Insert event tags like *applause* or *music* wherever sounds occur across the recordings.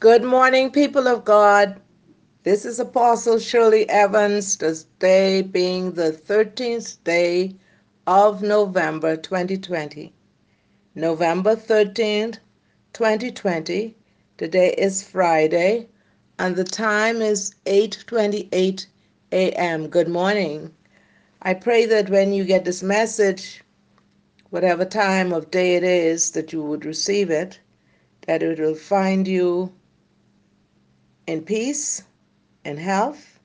Good morning, people of God. This is Apostle Shirley Evans, this day being the 13th day of November 2020. November 13th, 2020. Today is Friday, and the time is 8:28 a.m. Good morning. I pray that when you get this message, whatever time of day it is that you would receive it, that it will find you in peace and health,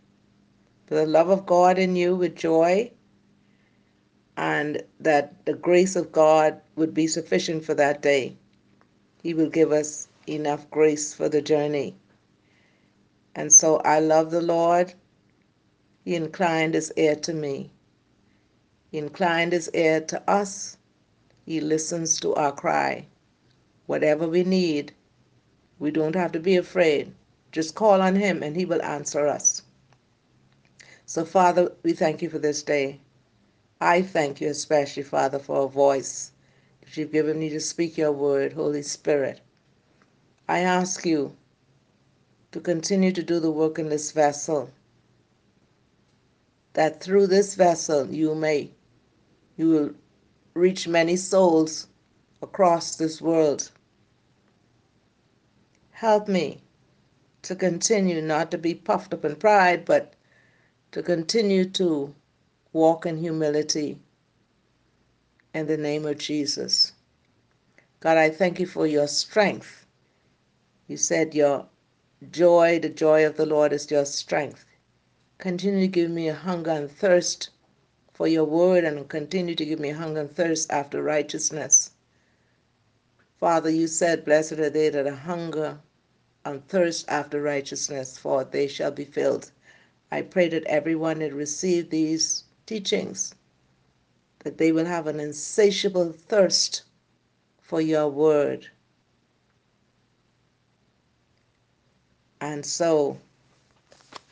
for the love of God in you with joy, and that the grace of God would be sufficient for that day. He will give us enough grace for the journey. And so I love the Lord. He inclined his ear to me. He inclined his ear to us. He listens to our cry. Whatever we need, we don't have to be afraid. Just call on Him and He will answer us. So, Father, we thank you for this day. I thank you especially, Father, for a voice that you've given me to speak your word, Holy Spirit. I ask you to continue to do the work in this vessel, that through this vessel you may, you will reach many souls across this world. Help me to continue not to be puffed up in pride, but to continue to walk in humility in the name of Jesus. God, I thank you for your strength. You said your joy, the joy of the Lord is your strength. Continue to give me a hunger and thirst for your word and continue to give me a hunger and thirst after righteousness. Father, you said, Blessed are they that hunger and thirst after righteousness, for they shall be filled. I pray that everyone that receive these teachings, that they will have an insatiable thirst for your word. And so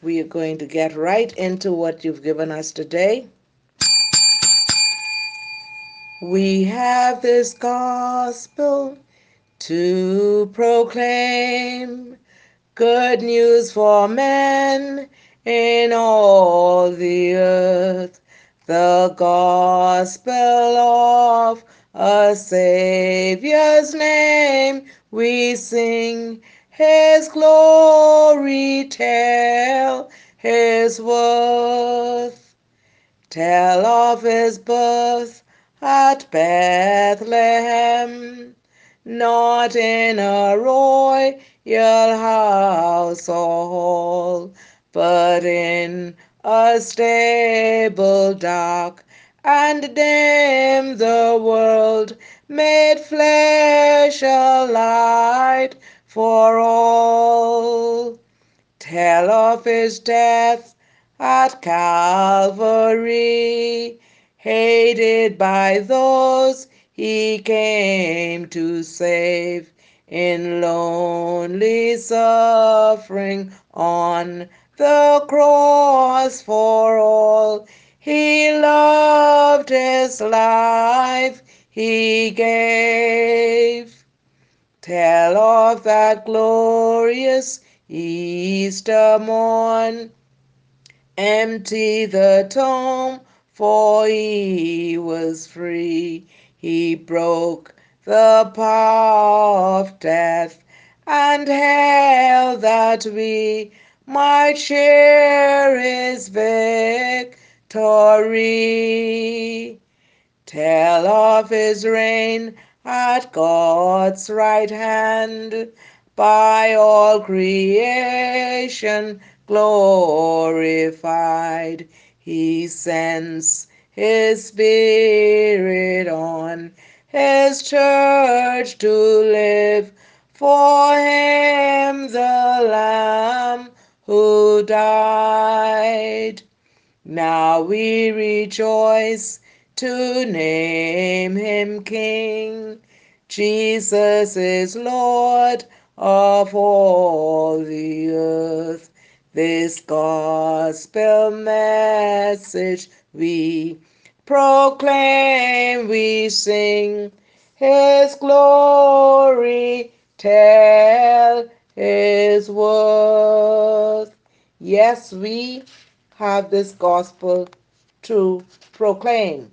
we are going to get right into what you've given us today. We have this gospel to proclaim good news for men in all the earth, the gospel of a Savior's name we sing, His glory tell, His worth, tell of His birth at Bethlehem not in a royal house or hall, but in a stable dark and dim the world made flesh a light for all. Tell of his death at Calvary, hated by those he came to save in lonely suffering on the cross for all. He loved his life, he gave. Tell of that glorious Easter morn. Empty the tomb, for he was free. He broke the power of death and hell that we might share his victory. Tell of his reign at God's right hand, by all creation glorified. He sends his Spirit on His church to live for Him, the Lamb who died. Now we rejoice to name Him King. Jesus is Lord of all the earth. This gospel message we proclaim, we sing His glory, tell his worth. Yes, we have this gospel to proclaim.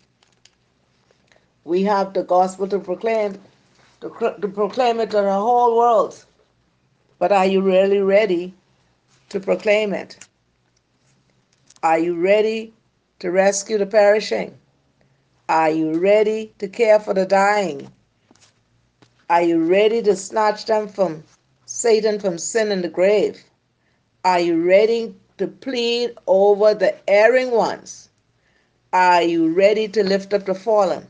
We have the gospel to proclaim, to, to proclaim it to the whole world. But are you really ready to proclaim it? Are you ready to rescue the perishing? Are you ready to care for the dying? Are you ready to snatch them from Satan, from sin and the grave? Are you ready to plead over the erring ones? Are you ready to lift up the fallen?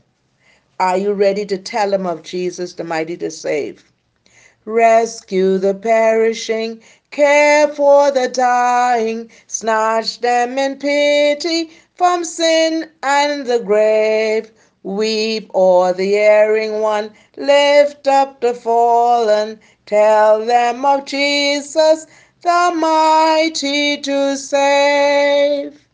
Are you ready to tell them of Jesus, the mighty to save? Rescue the perishing, care for the dying, snatch them in pity from sin and the grave. Weep o'er the erring one, lift up the fallen, tell them of Jesus, the mighty to save.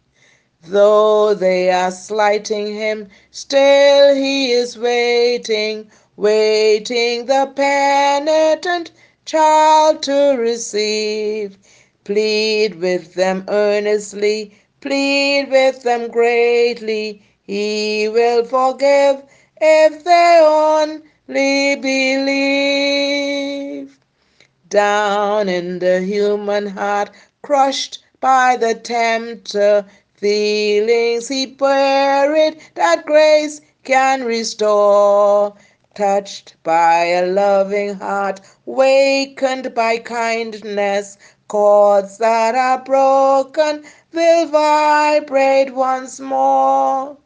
Though they are slighting him, still he is waiting waiting the penitent child to receive. Plead with them earnestly, plead with them greatly. He will forgive if they only believe. Down in the human heart, crushed by the tempter, feelings he buried that grace can restore touched by a loving heart, wakened by kindness, chords that are broken will vibrate once more.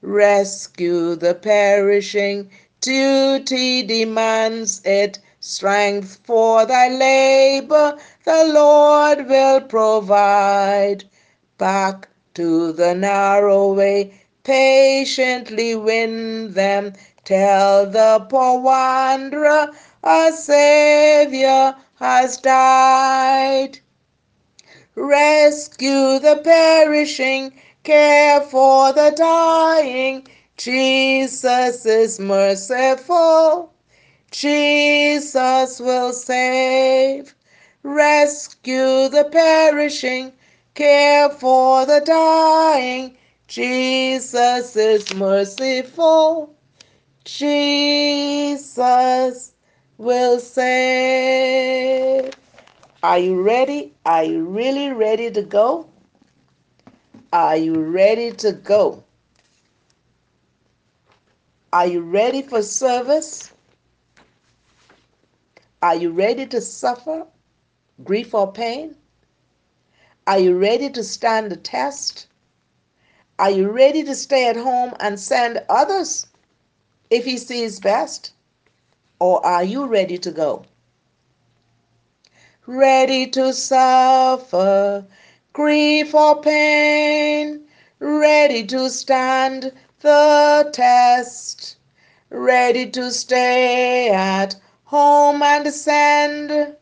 Rescue the perishing, duty demands it, strength for thy labor the Lord will provide. Back to the narrow way, patiently win them Tell the poor wanderer a Savior has died. Rescue the perishing, care for the dying. Jesus is merciful. Jesus will save. Rescue the perishing, care for the dying. Jesus is merciful. Jesus will save. Are you ready? Are you really ready to go? Are you ready to go? Are you ready for service? Are you ready to suffer grief or pain? Are you ready to stand the test? Are you ready to stay at home and send others if he sees best? Or are you ready to go? Ready to suffer grief or pain, ready to stand the test, ready to stay at home and send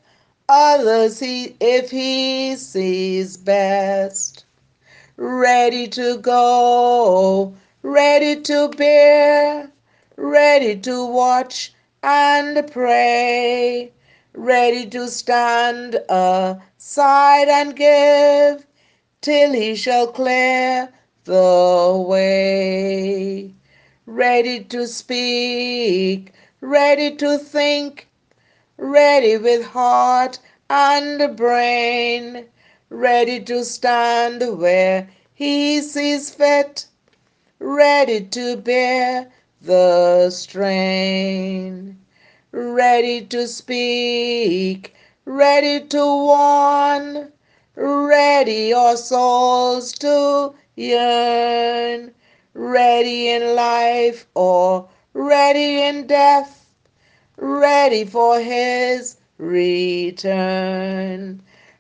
others he, if he sees best. Ready to go, ready to bear ready to watch and pray, ready to stand aside and give till he shall clear the way. Ready to speak, ready to think, ready with heart and brain, ready to stand where he sees fit, ready to bear the strain. Ready to speak, ready to warn, ready our souls to yearn, ready in life or ready in death, ready for his return,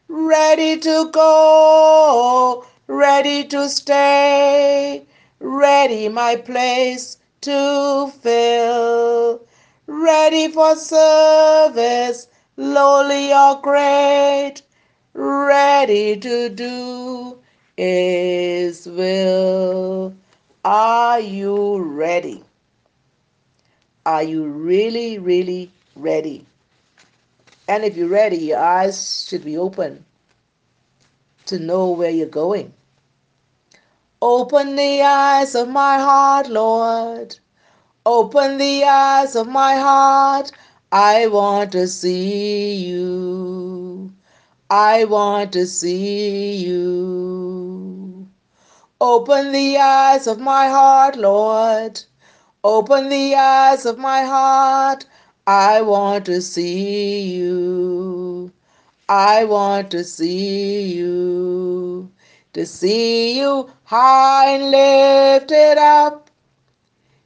ready to go, ready to stay, ready my place to fill. Ready for service, lowly or great, ready to do His will. Are you ready? Are you really, really ready? And if you're ready, your eyes should be open to know where you're going. Open the eyes of my heart, Lord. Open the eyes of my heart. I want to see you. I want to see you. Open the eyes of my heart, Lord. Open the eyes of my heart. I want to see you. I want to see you. To see you high and lifted up,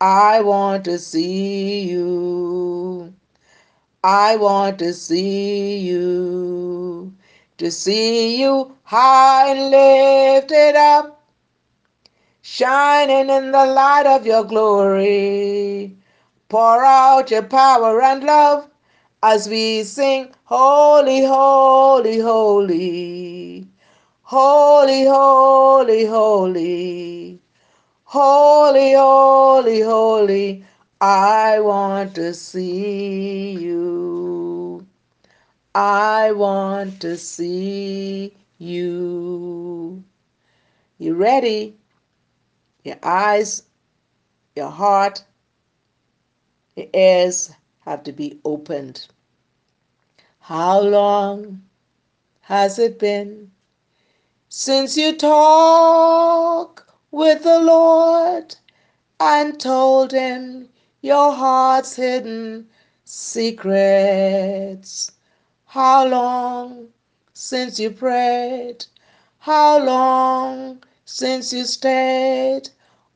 I want to see you. I want to see you. To see you high and lifted up, shining in the light of your glory. Pour out your power and love as we sing, Holy, Holy, Holy. Holy, holy, holy. Holy, holy, holy. I want to see you. I want to see you. You ready? Your eyes, your heart, your ears have to be opened. How long has it been since you talk with the Lord and told him your heart's hidden secrets? How long since you prayed? How long since you stayed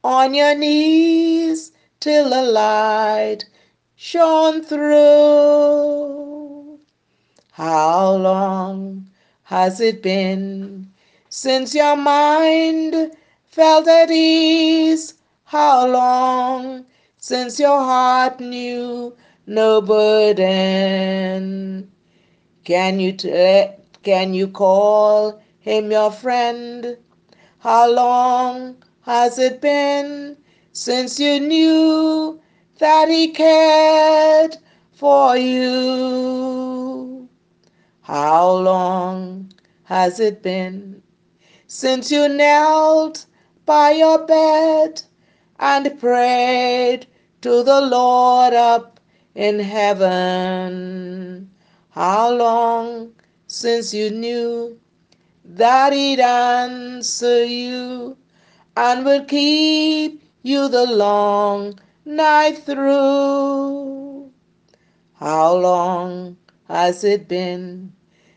on your knees till the light shone through? How long has it been since your mind felt at ease? How long since your heart knew no burden? Can you t- eh, can you call him your friend? How long has it been since you knew that he cared for you? How long has it been since you knelt by your bed and prayed to the Lord up in heaven? How long since you knew that He'd answer you and will keep you the long night through? How long has it been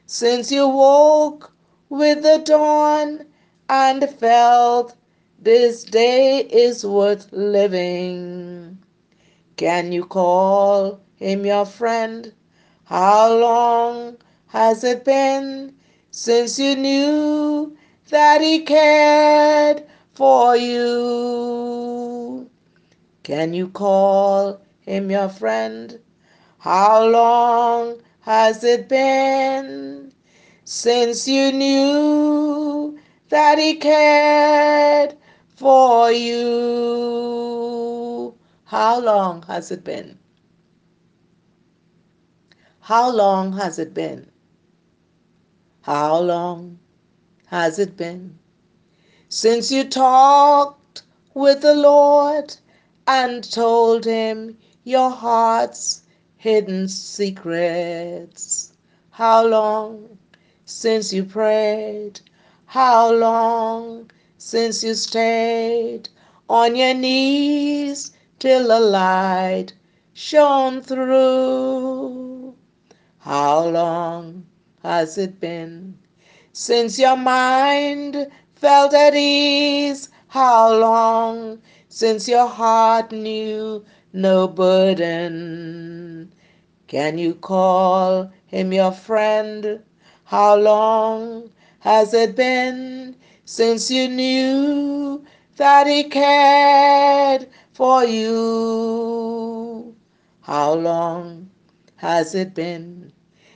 since you woke with the dawn and felt this day is worth living? Can you call him your friend? How long has it been since you knew that he cared for you? Can you call him your friend? How long has it been since you knew that he cared for you? How long has it been? How long has it been? How long has it been since you talked with the Lord and told him your heart's hidden secrets? How long since you prayed? How long since you stayed on your knees till the light shone through? How long has it been since your mind felt at ease? How long since your heart knew no burden? Can you call him your friend? How long has it been since you knew that He cared for you? How long has it been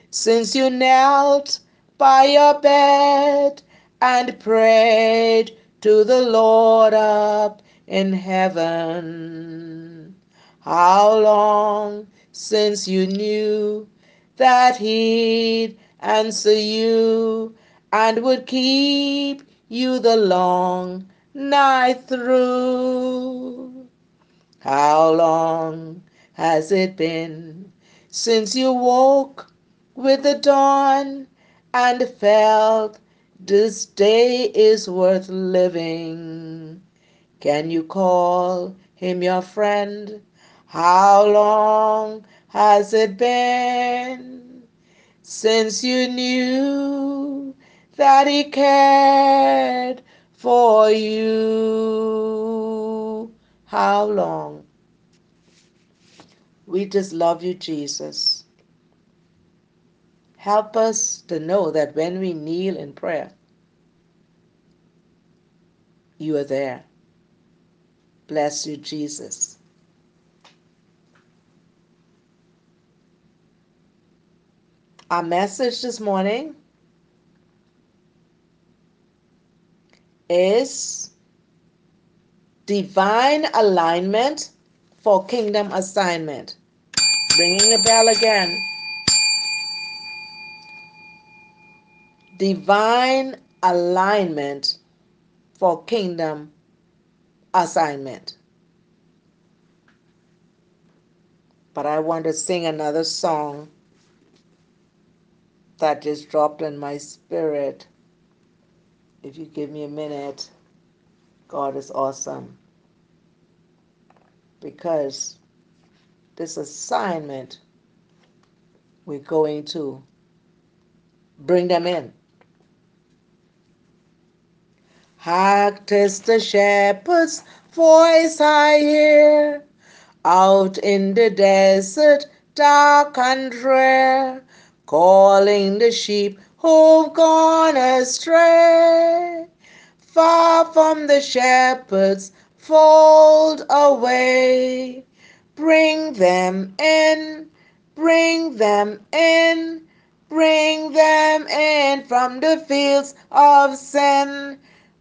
since you knelt by your bed and prayed to the Lord up in heaven? How long since you knew that He'd answer you and would keep you the long night through. How long has it been since you woke with the dawn and felt this day is worth living? Can you call him your friend? How long has it been? since you knew that He cared for you. How long? We just love you, Jesus. Help us to know that when we kneel in prayer, you are there. Bless you, Jesus. Our message this morning is divine alignment for kingdom assignment. Ringing the bell again. Divine alignment for kingdom assignment. But I want to sing another song that just dropped in my spirit. If you give me a minute, God is awesome. Because this assignment, we're going to bring them in. Hark, tis the shepherd's voice I hear out in the desert, dark and drear calling the sheep who've gone astray, far from the shepherd's fold away. Bring them in, bring them in, bring them in from the fields of sin.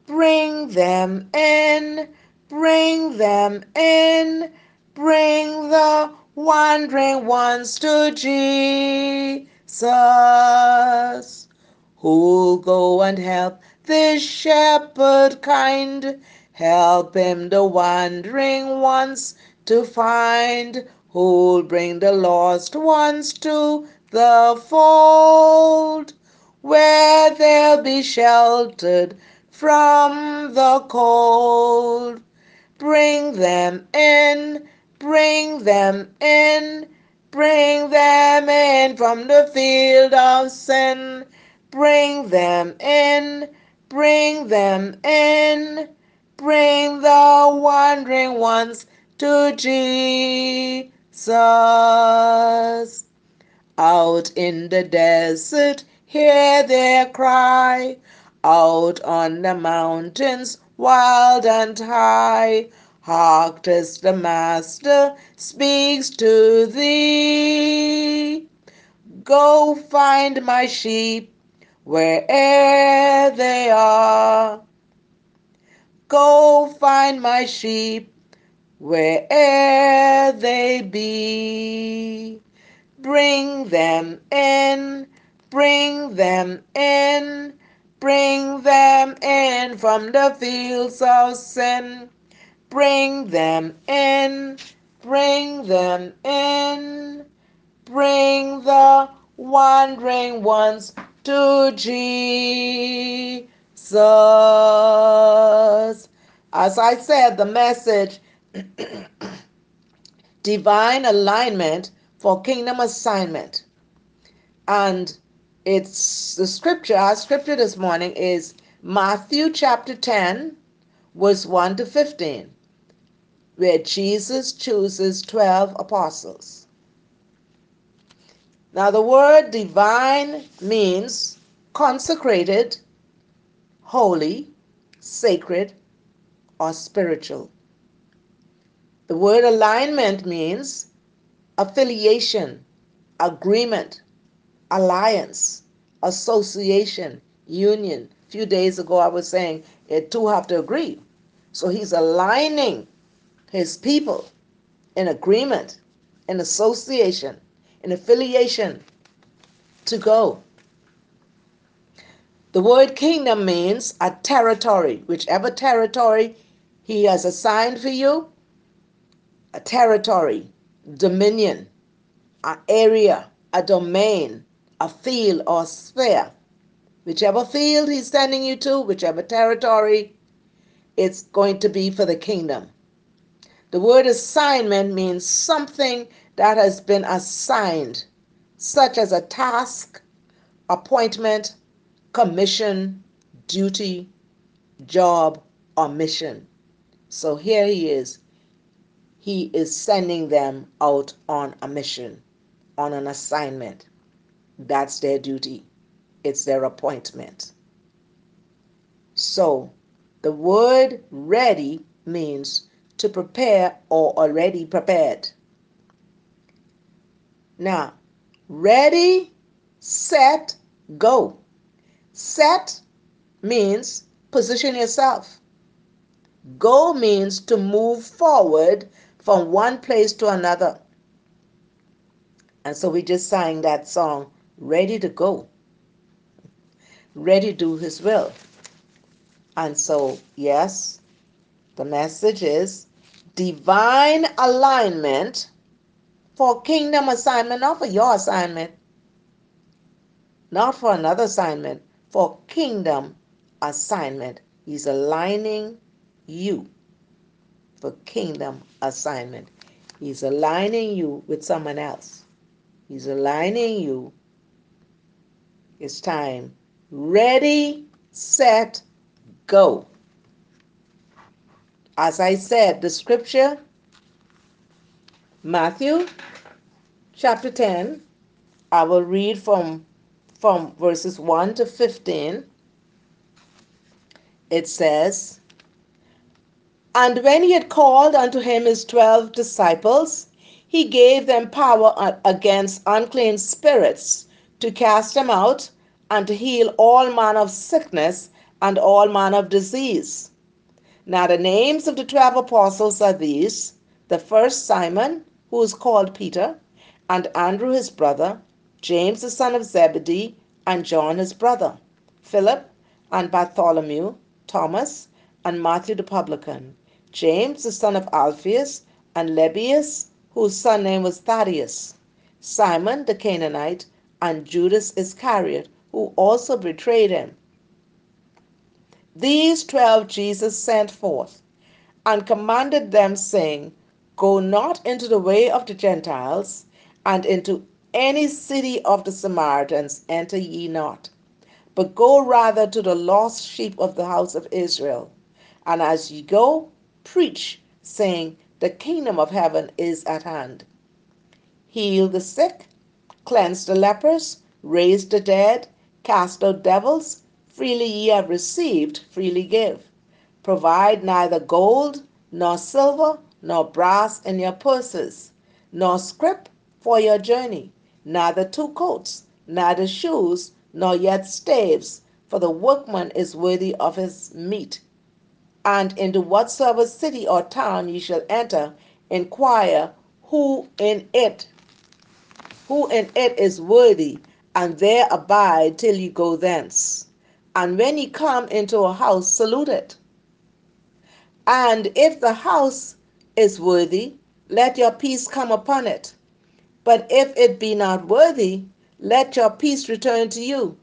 Bring them in, bring them in, bring the wandering ones to Jesus. Who'll go and help this shepherd kind, help him the wandering ones to find, who'll bring the lost ones to the fold, where they'll be sheltered from the cold. Bring them in, bring them in, Bring them in from the field of sin. Bring them in, bring them in. Bring the wandering ones to Jesus. Out in the desert, hear their cry. Out on the mountains, wild and high. Hark as the Master speaks to thee. Go find my sheep where'er they are. Go find my sheep where'er they be. Bring them in, bring them in, bring them in from the fields of sin. Bring them in, bring them in, bring the wandering ones to Jesus. As I said, the message *clears throat* divine alignment for kingdom assignment. And it's the scripture, our scripture this morning is Matthew chapter 10, verse 1 to 15 where Jesus chooses 12 apostles. Now, the word divine means consecrated, holy, sacred, or spiritual. The word alignment means affiliation, agreement, alliance, association, union. A few days ago, I was saying it two have to agree. So he's aligning his people in agreement, in association, in affiliation to go. The word kingdom means a territory, whichever territory he has assigned for you, a territory, dominion, an area, a domain, a field or sphere. Whichever field he's sending you to, whichever territory, it's going to be for the kingdom. The word assignment means something that has been assigned, such as a task, appointment, commission, duty, job, or mission. So here he is. He is sending them out on a mission, on an assignment. That's their duty, it's their appointment. So the word ready means to prepare or already prepared. Now, ready, set, go. Set means position yourself. Go means to move forward from one place to another. And so we just sang that song, Ready to Go. Ready to do His will. And so, yes, the message is divine alignment for kingdom assignment, not for your assignment, not for another assignment, for kingdom assignment. He's aligning you for kingdom assignment. He's aligning you with someone else. He's aligning you. It's time. Ready, set, go. As I said, the scripture, Matthew chapter 10, I will read from, from verses 1 to 15. It says, And when he had called unto him his twelve disciples, he gave them power against unclean spirits to cast them out and to heal all manner of sickness and all manner of disease. Now the names of the twelve apostles are these the first Simon, who is called Peter, and Andrew his brother, James the son of Zebedee, and John his brother, Philip and Bartholomew, Thomas, and Matthew the publican, James the son of Alphaeus, and Lebbaeus, whose surname was Thaddeus, Simon the Canaanite, and Judas Iscariot, who also betrayed him. These twelve Jesus sent forth and commanded them, saying, Go not into the way of the Gentiles, and into any city of the Samaritans enter ye not, but go rather to the lost sheep of the house of Israel. And as ye go, preach, saying, The kingdom of heaven is at hand. Heal the sick, cleanse the lepers, raise the dead, cast out devils. Freely ye have received, freely give. Provide neither gold, nor silver, nor brass in your purses, nor scrip for your journey, neither two coats, neither shoes, nor yet staves, for the workman is worthy of his meat. And into whatsoever city or town ye shall enter, inquire who in it who in it is worthy, and there abide till ye go thence. And when ye come into a house, salute it. And if the house is worthy, let your peace come upon it. But if it be not worthy, let your peace return to you.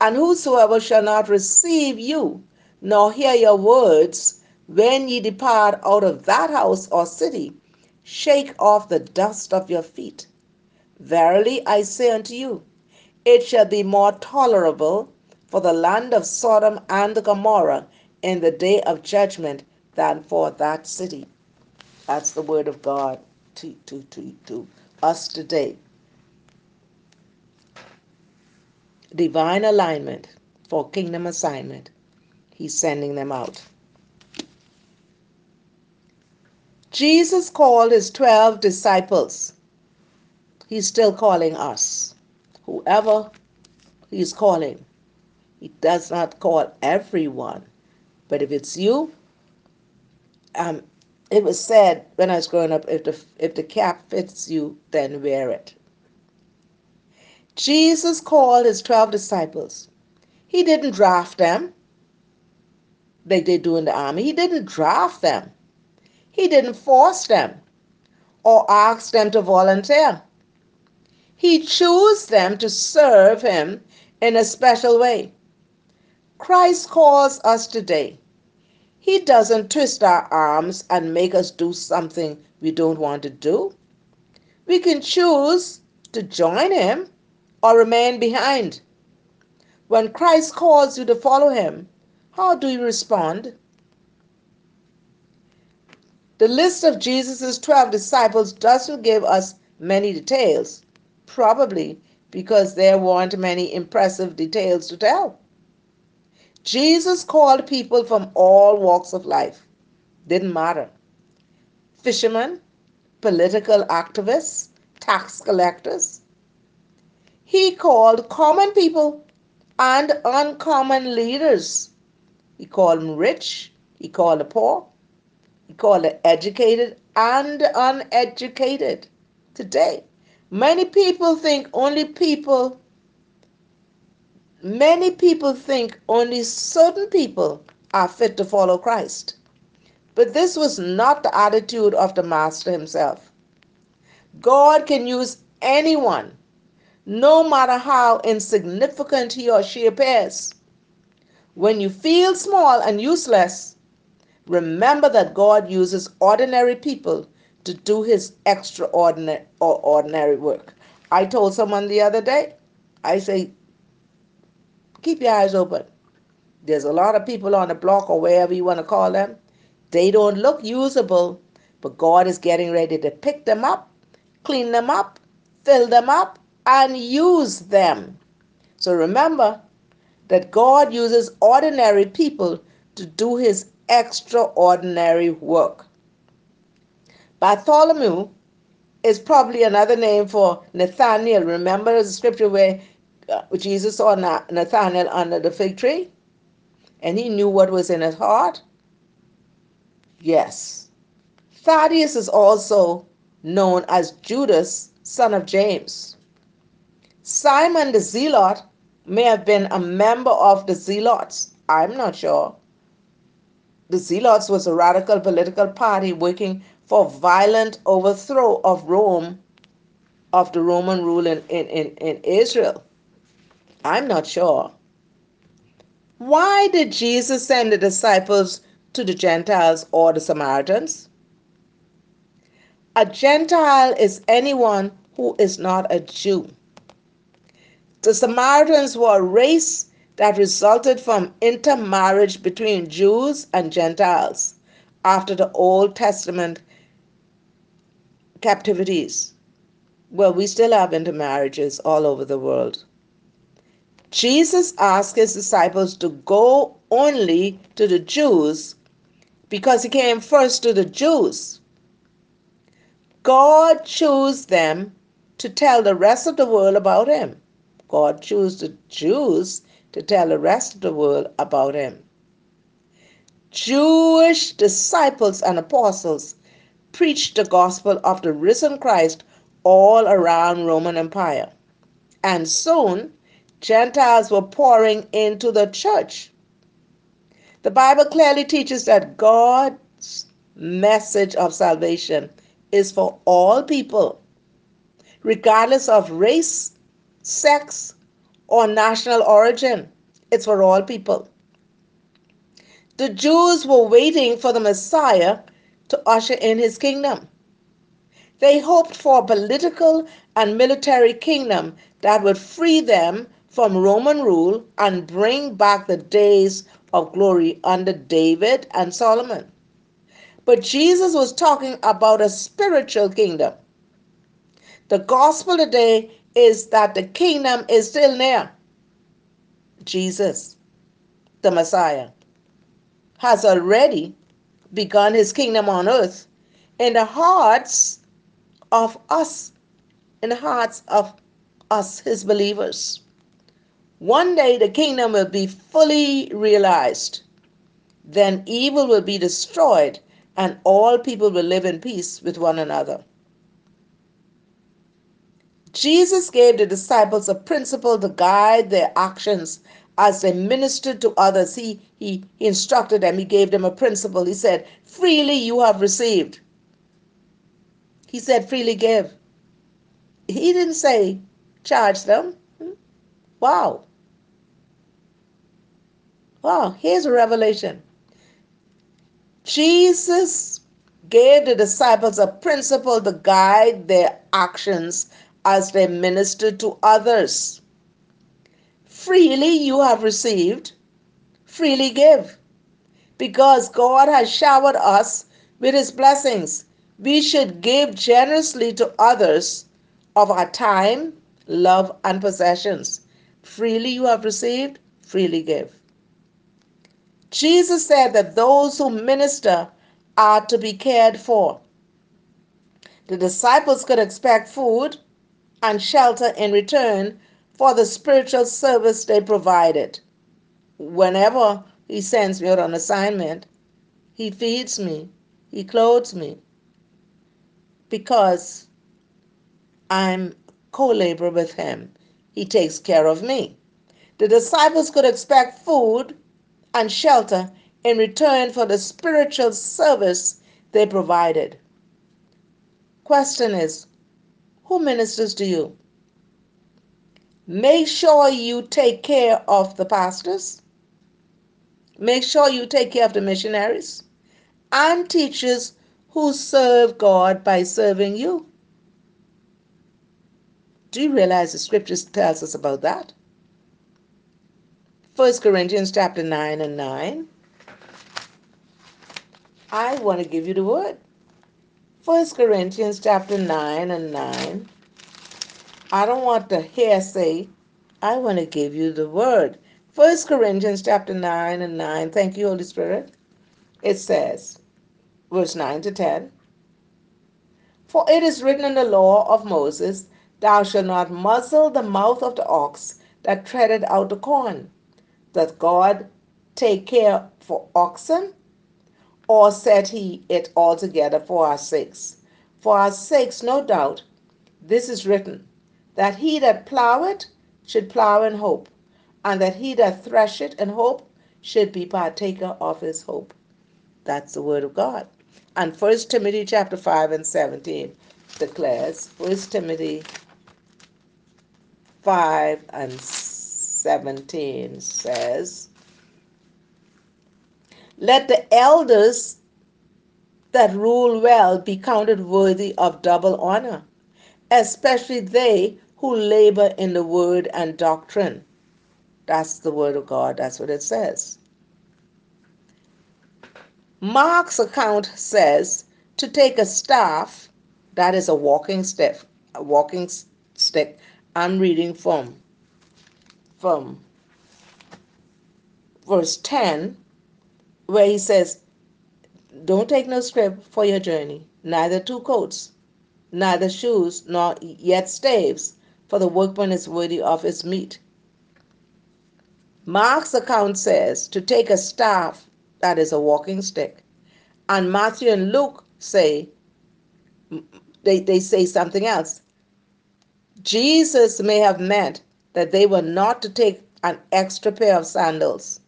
And whosoever shall not receive you, nor hear your words, when ye depart out of that house or city, shake off the dust of your feet. Verily I say unto you, it shall be more tolerable for the land of Sodom and Gomorrah in the day of judgment than for that city. That's the word of God to, to, to, to us today. divine alignment for kingdom assignment. He's sending them out. Jesus called his 12 disciples. He's still calling us. Whoever he's calling. He does not call everyone. But if it's you, um, it was said when I was growing up, if the if the cap fits you, then wear it. Jesus called his twelve disciples. He didn't draft them like they do in the army. He didn't draft them. He didn't force them or ask them to volunteer. He chose them to serve him in a special way. Christ calls us today. He doesn't twist our arms and make us do something we don't want to do. We can choose to join him or remain behind. When Christ calls you to follow him, how do you respond? The list of Jesus' 12 disciples doesn't give us many details, probably because there weren't many impressive details to tell. Jesus called people from all walks of life. Didn't matter. Fishermen, political activists, tax collectors. He called common people and uncommon leaders. He called them rich, he called the poor, he called the educated and uneducated. Today, many people think only people Many people think only certain people are fit to follow Christ. But this was not the attitude of the Master himself. God can use anyone, no matter how insignificant he or she appears. When you feel small and useless, remember that God uses ordinary people to do his extraordinary or ordinary work. I told someone the other day, I say, keep your eyes open. There's a lot of people on the block or wherever you want to call them. They don't look usable, but God is getting ready to pick them up, clean them up, fill them up, and use them. So remember that God uses ordinary people to do his extraordinary work. Bartholomew is probably another name for Nathaniel. Remember the scripture where Uh, Jesus saw Nathanael under the fig tree and he knew what was in his heart? Yes. Thaddeus is also known as Judas, son of James. Simon the Zealot may have been a member of the Zealots. I'm not sure. The Zealots was a radical political party working for violent overthrow of Rome, of the Roman rule in, in, in, in Israel. I'm not sure. Why did Jesus send the disciples to the Gentiles or the Samaritans? A Gentile is anyone who is not a Jew. The Samaritans were a race that resulted from intermarriage between Jews and Gentiles after the Old Testament captivities. Well, we still have intermarriages all over the world. Jesus asked his disciples to go only to the Jews because he came first to the Jews. God chose them to tell the rest of the world about him. God chose the Jews to tell the rest of the world about him. Jewish disciples and apostles preached the gospel of the risen Christ all around Roman Empire. And soon Gentiles were pouring into the church. The Bible clearly teaches that God's message of salvation is for all people, regardless of race, sex, or national origin. It's for all people. The Jews were waiting for the Messiah to usher in his kingdom. They hoped for a political and military kingdom that would free them from Roman rule and bring back the days of glory under David and Solomon. But Jesus was talking about a spiritual kingdom. The gospel today is that the kingdom is still near. Jesus, the Messiah, has already begun his kingdom on earth in the hearts of us, in the hearts of us, his believers. One day the kingdom will be fully realized. Then evil will be destroyed and all people will live in peace with one another. Jesus gave the disciples a principle to guide their actions as they ministered to others. He, he, he instructed them, he gave them a principle. He said, Freely you have received. He said, Freely give. He didn't say, Charge them. Hmm? Wow. Wow, here's a revelation. Jesus gave the disciples a principle to guide their actions as they ministered to others. Freely you have received, freely give. Because God has showered us with his blessings, we should give generously to others of our time, love, and possessions. Freely you have received, freely give. Jesus said that those who minister are to be cared for. The disciples could expect food and shelter in return for the spiritual service they provided. Whenever He sends me out on assignment, He feeds me, He clothes me, because I'm co labor with Him. He takes care of me. The disciples could expect food and shelter in return for the spiritual service they provided. Question is Who ministers to you? Make sure you take care of the pastors. Make sure you take care of the missionaries and teachers who serve God by serving you. Do you realize the scriptures tells us about that? 1 Corinthians chapter 9 and 9. I want to give you the word. 1 Corinthians chapter 9 and 9. I don't want the hearsay. I want to give you the word. 1 Corinthians chapter 9 and 9. Thank you, Holy Spirit. It says, verse 9 to 10. For it is written in the law of Moses, Thou shalt not muzzle the mouth of the ox that treadeth out the corn does God take care for oxen? Or set he it altogether for our sakes? For our sakes, no doubt, this is written, that he that ploweth should plow in hope, and that he that thresheth in hope should be partaker of his hope. That's the word of God. And 1 Timothy chapter 5 and 17 declares, 1 Timothy 5 and 17 says, Let the elders that rule well be counted worthy of double honor, especially they who labor in the word and doctrine. That's the word of God. That's what it says. Mark's account says to take a staff, that is a walking stick, a walking stick. I'm reading from from verse 10, where he says, Don't take no scrip for your journey, neither two coats, neither shoes, nor yet staves, for the workman is worthy of his meat. Mark's account says to take a staff, that is a walking stick. And Matthew and Luke say, they, they say something else. Jesus may have meant that they were not to take an extra pair of sandals,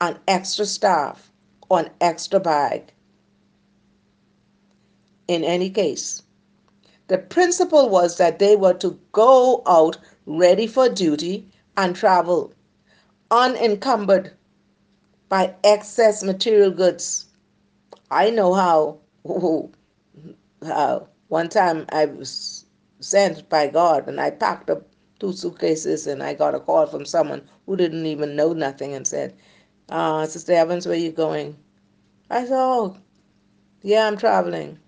an extra staff, or an extra bag. In any case, the principle was that they were to go out ready for duty and travel, unencumbered by excess material goods. I know how. *laughs* how. One time I was sent by God and I packed up two suitcases and I got a call from someone who didn't even know nothing and said, uh, Sister Evans, where you going? I said, oh, yeah, I'm traveling.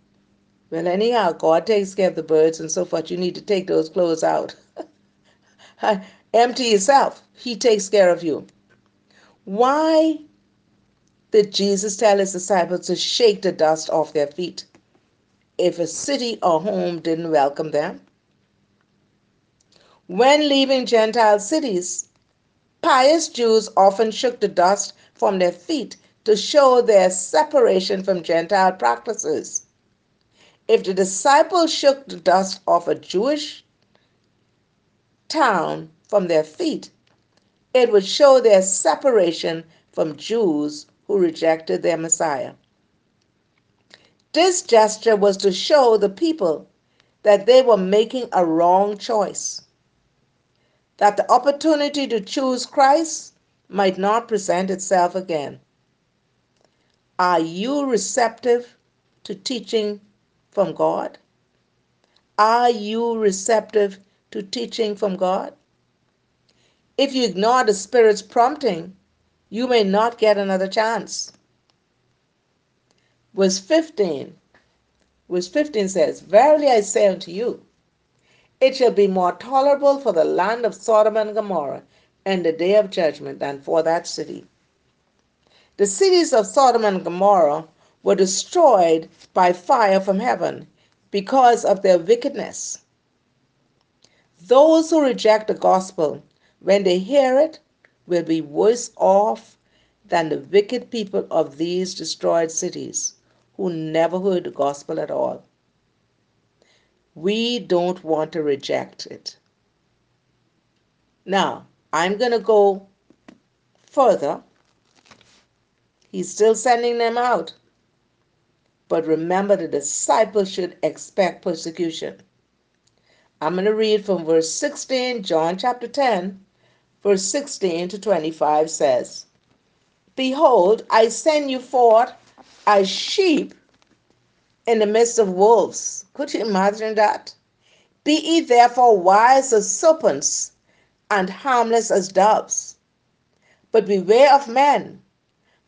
Well, anyhow, God takes care of the birds and so forth. You need to take those clothes out. *laughs* Empty yourself, He takes care of you. Why did Jesus tell his disciples to shake the dust off their feet if a city or home didn't welcome them? When leaving Gentile cities, pious Jews often shook the dust from their feet to show their separation from Gentile practices. If the disciples shook the dust off a Jewish town from their feet, it would show their separation from Jews who rejected their Messiah. This gesture was to show the people that they were making a wrong choice, that the opportunity to choose Christ might not present itself again. Are you receptive to teaching from God? Are you receptive to teaching from God? If you ignore the Spirit's prompting, you may not get another chance. Verse 15. Verse 15 says, Verily I say unto you, it shall be more tolerable for the land of Sodom and Gomorrah in the day of judgment than for that city. The cities of Sodom and Gomorrah were destroyed by fire from heaven because of their wickedness. Those who reject the gospel, when they hear it, will be worse off than the wicked people of these destroyed cities who never heard the gospel at all. We don't want to reject it. Now, I'm going to go further. He's still sending them out. But remember, the disciples should expect persecution. I'm going to read from verse 16, John chapter 10, verse 16 to 25 says, Behold, I send you forth as sheep in the midst of wolves. Could you imagine that? Be ye therefore wise as serpents and harmless as doves. But beware of men,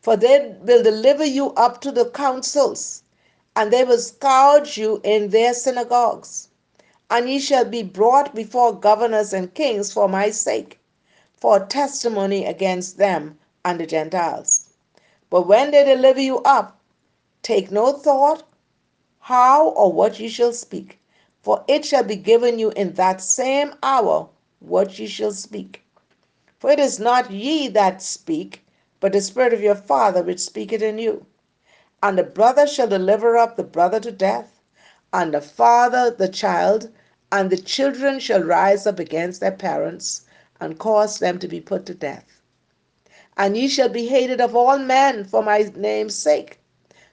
for they will deliver you up to the councils, and they will scourge you in their synagogues. And ye shall be brought before governors and kings for my sake for testimony against them and the Gentiles. But when they deliver you up, take no thought how or what ye shall speak, for it shall be given you in that same hour what ye shall speak. For it is not ye that speak, but the Spirit of your Father which speaketh in you. And the brother shall deliver up the brother to death, and the father the child, and the children shall rise up against their parents and cause them to be put to death. And ye shall be hated of all men for my name's sake.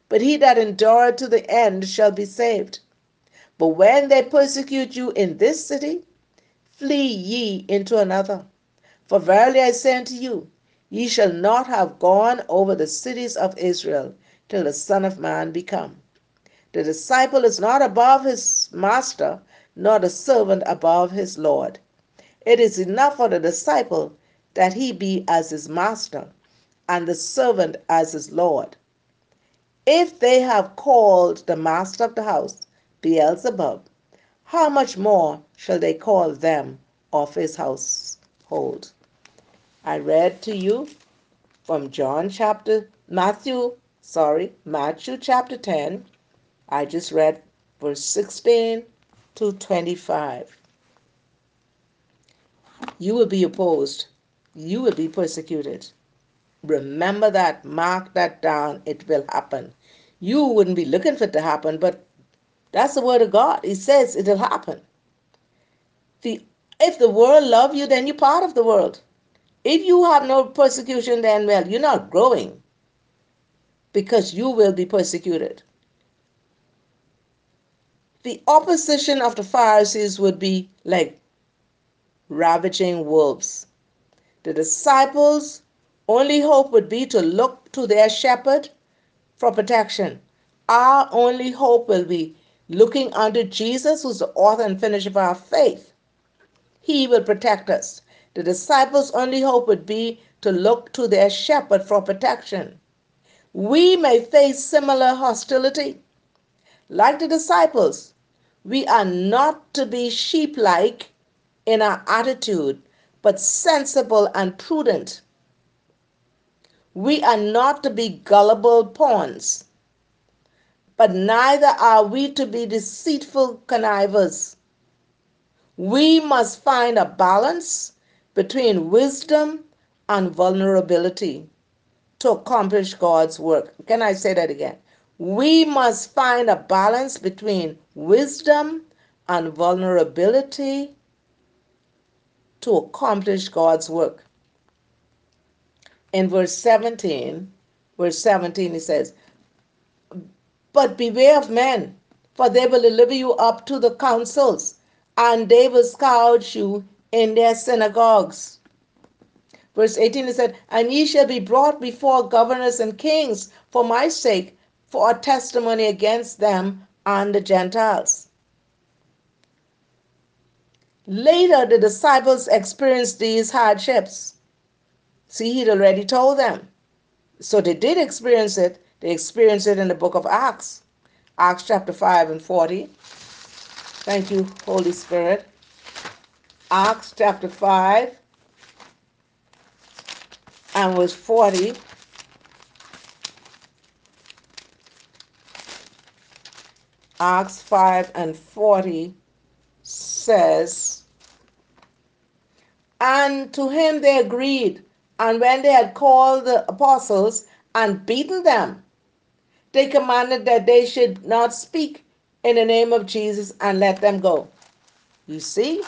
But he that endureth to the end shall be saved. But when they persecute you in this city, flee ye into another. For verily I say unto you, ye shall not have gone over the cities of Israel till the Son of Man be come. The disciple is not above his master, nor the servant above his Lord. It is enough for the disciple that he be as his master, and the servant as his Lord. If they have called the master of the house Beelzebub, how much more shall they call them of his household? I read to you from John chapter Matthew, sorry, Matthew chapter 10. I just read verse 16 to 25 you will be opposed, you will be persecuted. Remember that, mark that down, it will happen. You wouldn't be looking for it to happen, but that's the word of God. He says it'll happen. The, if the world love you, then you're part of the world. If you have no persecution, then well, you're not growing because you will be persecuted. The opposition of the Pharisees would be like ravaging wolves. The disciples' only hope would be to look to their shepherd for protection. Our only hope will be looking unto Jesus, who's the author and finisher of our faith. He will protect us. The disciples' only hope would be to look to their shepherd for protection. We may face similar hostility. Like the disciples, we are not to be sheep like in our attitude, but sensible and prudent. We are not to be gullible pawns, but neither are we to be deceitful connivers. We must find a balance between wisdom and vulnerability to accomplish God's work. Can I say that again? We must find a balance between wisdom and vulnerability to accomplish God's work. In verse 17, verse 17, he says, But beware of men, for they will deliver you up to the councils, and they will scourge you in their synagogues. Verse 18 he said, And ye shall be brought before governors and kings for my sake, for a testimony against them and the Gentiles. Later, the disciples experienced these hardships. See, he'd already told them. So they did experience it. They experienced it in the book of Acts, Acts chapter 5 and 40. Thank you, Holy Spirit. Acts chapter 5 and verse 40. Acts 5 and 40 says, And to him they agreed. And when they had called the apostles and beaten them, they commanded that they should not speak in the name of Jesus and let them go. You see?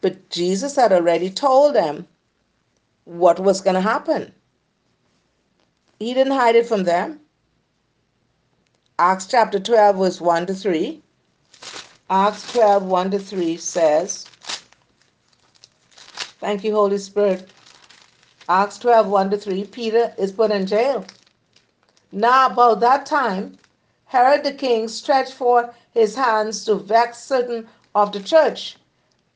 But Jesus had already told them what was going to happen. He didn't hide it from them. Acts chapter 12, verse 1 to 3. Acts 12, 1 to 3 says, Thank you, Holy Spirit. Acts 12, 1 to 3, Peter is put in jail. Now, about that time, Herod the king stretched forth his hands to vex certain of the church,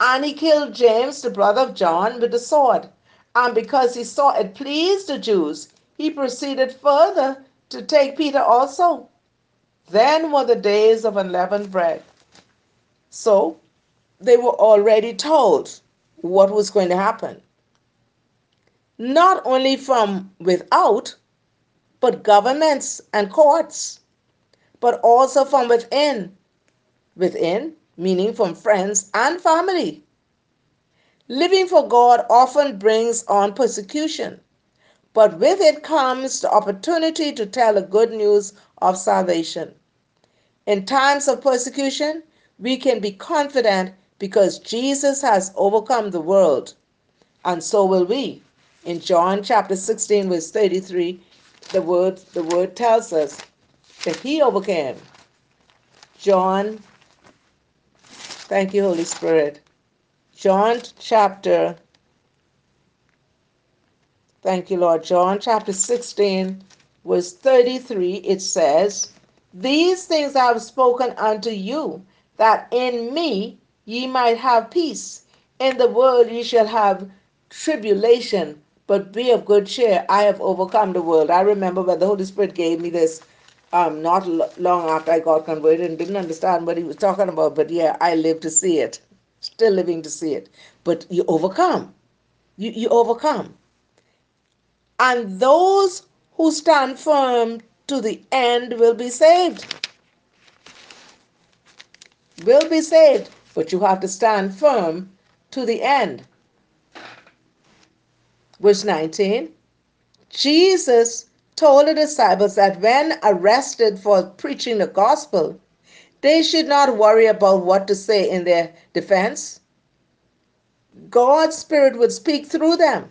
and he killed James, the brother of John, with the sword. And because he saw it pleased the Jews, he proceeded further to take Peter also. Then were the days of unleavened bread. So they were already told what was going to happen. Not only from without, but governments and courts, but also from within. Within, meaning from friends and family. Living for God often brings on persecution, but with it comes the opportunity to tell the good news of salvation. In times of persecution, we can be confident because Jesus has overcome the world, and so will we. In John chapter 16, verse 33, the word, the word tells us that he overcame. John, thank you, Holy Spirit. John chapter, thank you, Lord. John chapter 16, verse 33, it says, These things I have spoken unto you, that in me ye might have peace. In the world ye shall have tribulation, but be of good cheer. I have overcome the world. I remember when the Holy Spirit gave me this um, not long after I got converted and didn't understand what he was talking about, but yeah, I lived to see it. Still living to see it. But you overcome. You, you overcome. And those who stand firm to the end will be saved. Will be saved, but you have to stand firm to the end. Verse 19 Jesus told the disciples that when arrested for preaching the gospel, they should not worry about what to say in their defense. God's Spirit would speak through them.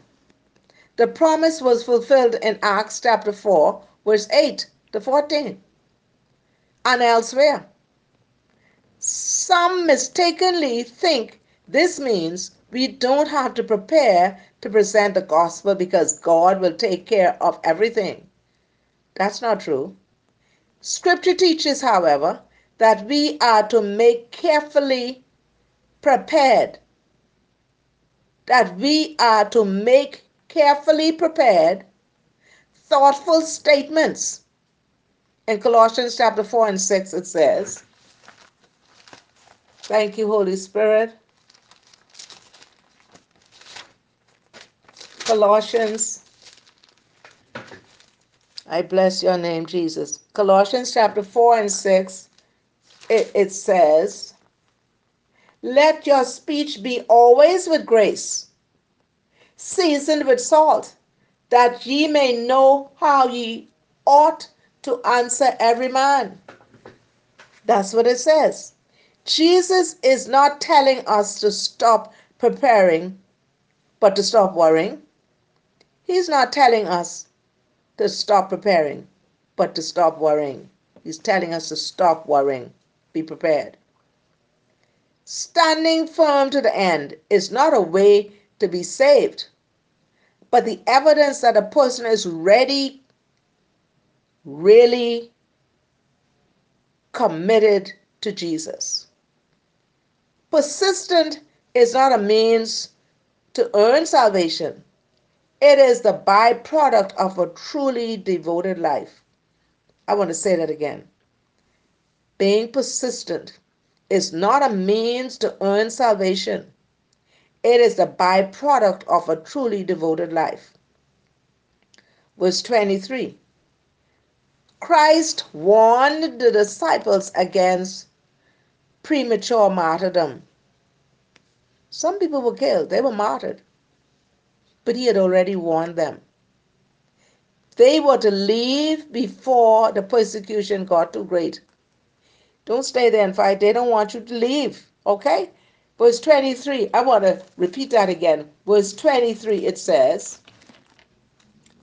The promise was fulfilled in Acts chapter 4, verse 8 to 14, and elsewhere. Some mistakenly think this means we don't have to prepare to present the gospel because God will take care of everything. That's not true. Scripture teaches, however, that we are to make carefully prepared, that we are to make carefully prepared, thoughtful statements. In Colossians chapter 4 and 6, it says, Thank you, Holy Spirit. Colossians. I bless your name, Jesus. Colossians chapter 4 and 6, it, it says, Let your speech be always with grace, seasoned with salt, that ye may know how ye ought to answer every man. That's what it says. Jesus is not telling us to stop preparing, but to stop worrying. He's not telling us to stop preparing, but to stop worrying. He's telling us to stop worrying. Be prepared. Standing firm to the end is not a way to be saved, but the evidence that a person is ready, really committed to Jesus. Persistent is not a means to earn salvation, it is the byproduct of a truly devoted life. I want to say that again. Being persistent is not a means to earn salvation. It is the byproduct of a truly devoted life. Verse 23 Christ warned the disciples against premature martyrdom. Some people were killed, they were martyred, but he had already warned them. They were to leave before the persecution got too great. Don't stay there and fight. They don't want you to leave. Okay? Verse 23, I want to repeat that again. Verse 23, it says,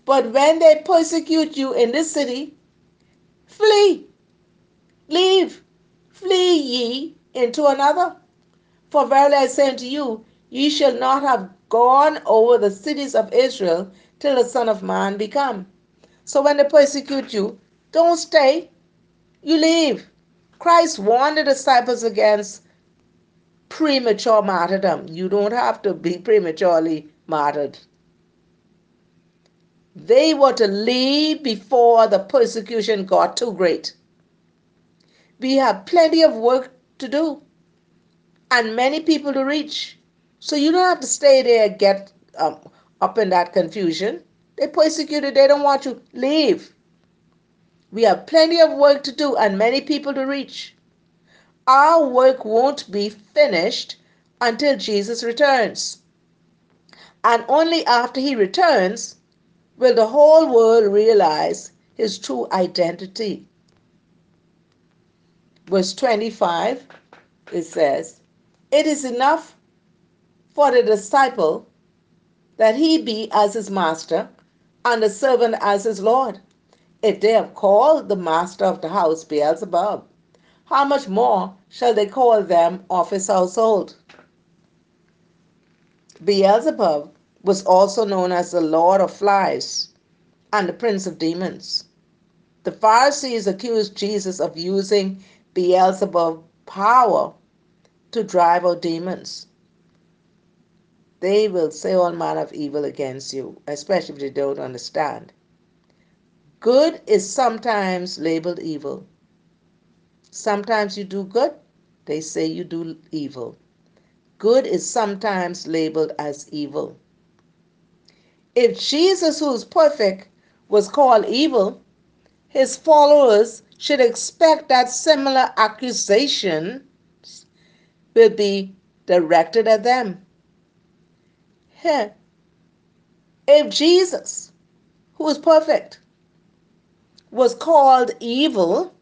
But when they persecute you in this city, flee, leave, flee ye into another. For verily I say unto you, ye shall not have gone over the cities of Israel till the Son of Man be come. So when they persecute you, don't stay, you leave. Christ warned the disciples against premature martyrdom. You don't have to be prematurely martyred. They were to leave before the persecution got too great. We have plenty of work to do and many people to reach. So you don't have to stay there get um, up in that confusion. They persecuted, they don't want you. Leave. We have plenty of work to do and many people to reach. Our work won't be finished until Jesus returns. And only after he returns will the whole world realize his true identity. Verse 25, it says, It is enough for the disciple that he be as his master and the servant as his Lord. If they have called the master of the house Beelzebub, how much more shall they call them of his household? Beelzebub was also known as the Lord of Flies and the Prince of Demons. The Pharisees accused Jesus of using Beelzebub power to drive out demons. They will say all manner of evil against you, especially if they don't understand. Good is sometimes labeled evil. Sometimes you do good, they say you do evil. Good is sometimes labeled as evil. If Jesus, who is perfect, was called evil, his followers should expect that similar accusations will be directed at them. If Jesus, who is perfect, was called evil,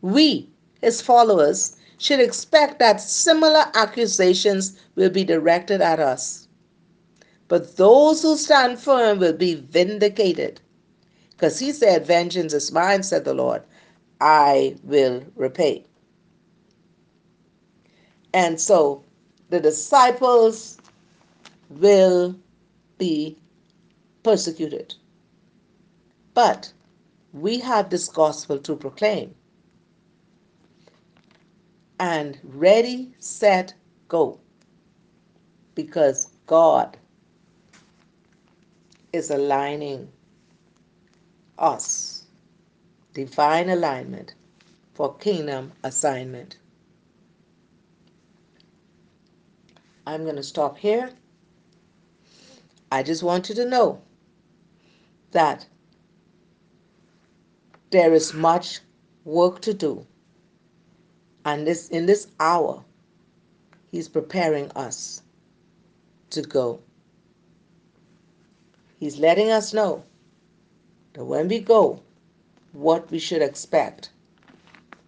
we, his followers, should expect that similar accusations will be directed at us. But those who stand firm will be vindicated. Because he said, Vengeance is mine, said the Lord. I will repay. And so the disciples will be persecuted. But we have this gospel to proclaim. And ready, set, go. Because God is aligning us, divine alignment for kingdom assignment. I'm going to stop here I just want you to know that there is much work to do. And this in this hour, He's preparing us to go. He's letting us know that when we go, what we should expect.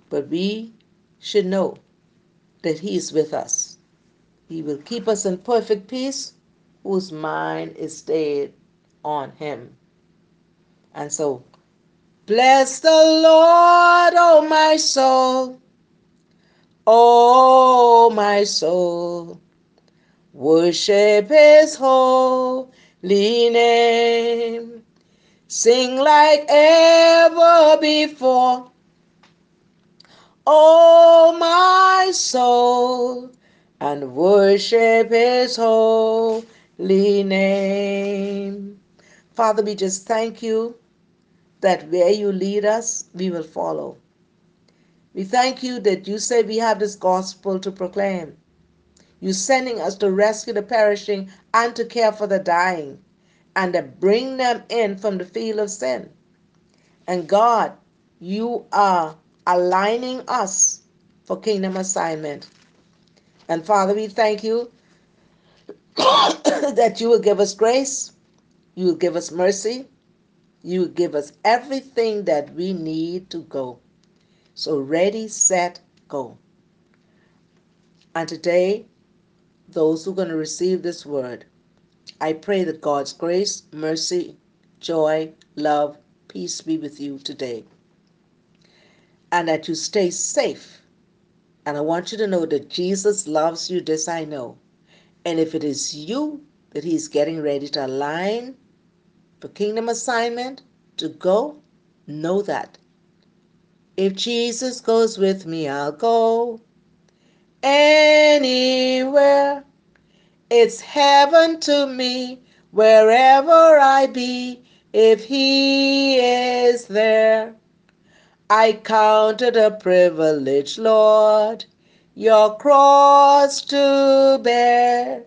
But we should know that He is with us. He will keep us in perfect peace whose mind is stayed on Him. And so, bless the Lord, oh my soul. Oh my soul. Worship His holy name. Sing like ever before. Oh my soul. And worship His holy name. Father, we just thank you that where you lead us, we will follow. We thank you that you say we have this gospel to proclaim. You sending us to rescue the perishing and to care for the dying and to bring them in from the field of sin. And God, you are aligning us for kingdom assignment. And Father, we thank you *coughs* that you will give us grace, you will give us mercy, you will give us everything that we need to go. So, ready, set, go. And today, those who are going to receive this word, I pray that God's grace, mercy, joy, love, peace be with you today. And that you stay safe. And I want you to know that Jesus loves you, this I know. And if it is you that He's getting ready to align for kingdom assignment to go, know that. If Jesus goes with me, I'll go anywhere. It's heaven to me wherever I be, if He is there. I count it a privilege, Lord, your cross to bear.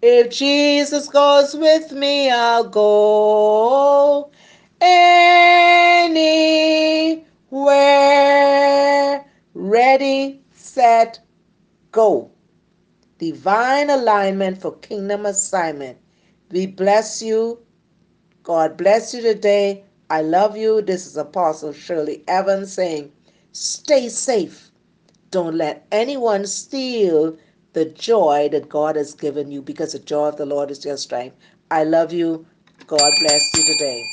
If Jesus goes with me, I'll go anywhere. Ready, set, go. Divine alignment for kingdom assignment. We bless you. God bless you today. I love you. This is Apostle Shirley Evans saying, stay safe. Don't let anyone steal the joy that God has given you because the joy of the Lord is your strength. I love you. God bless you today.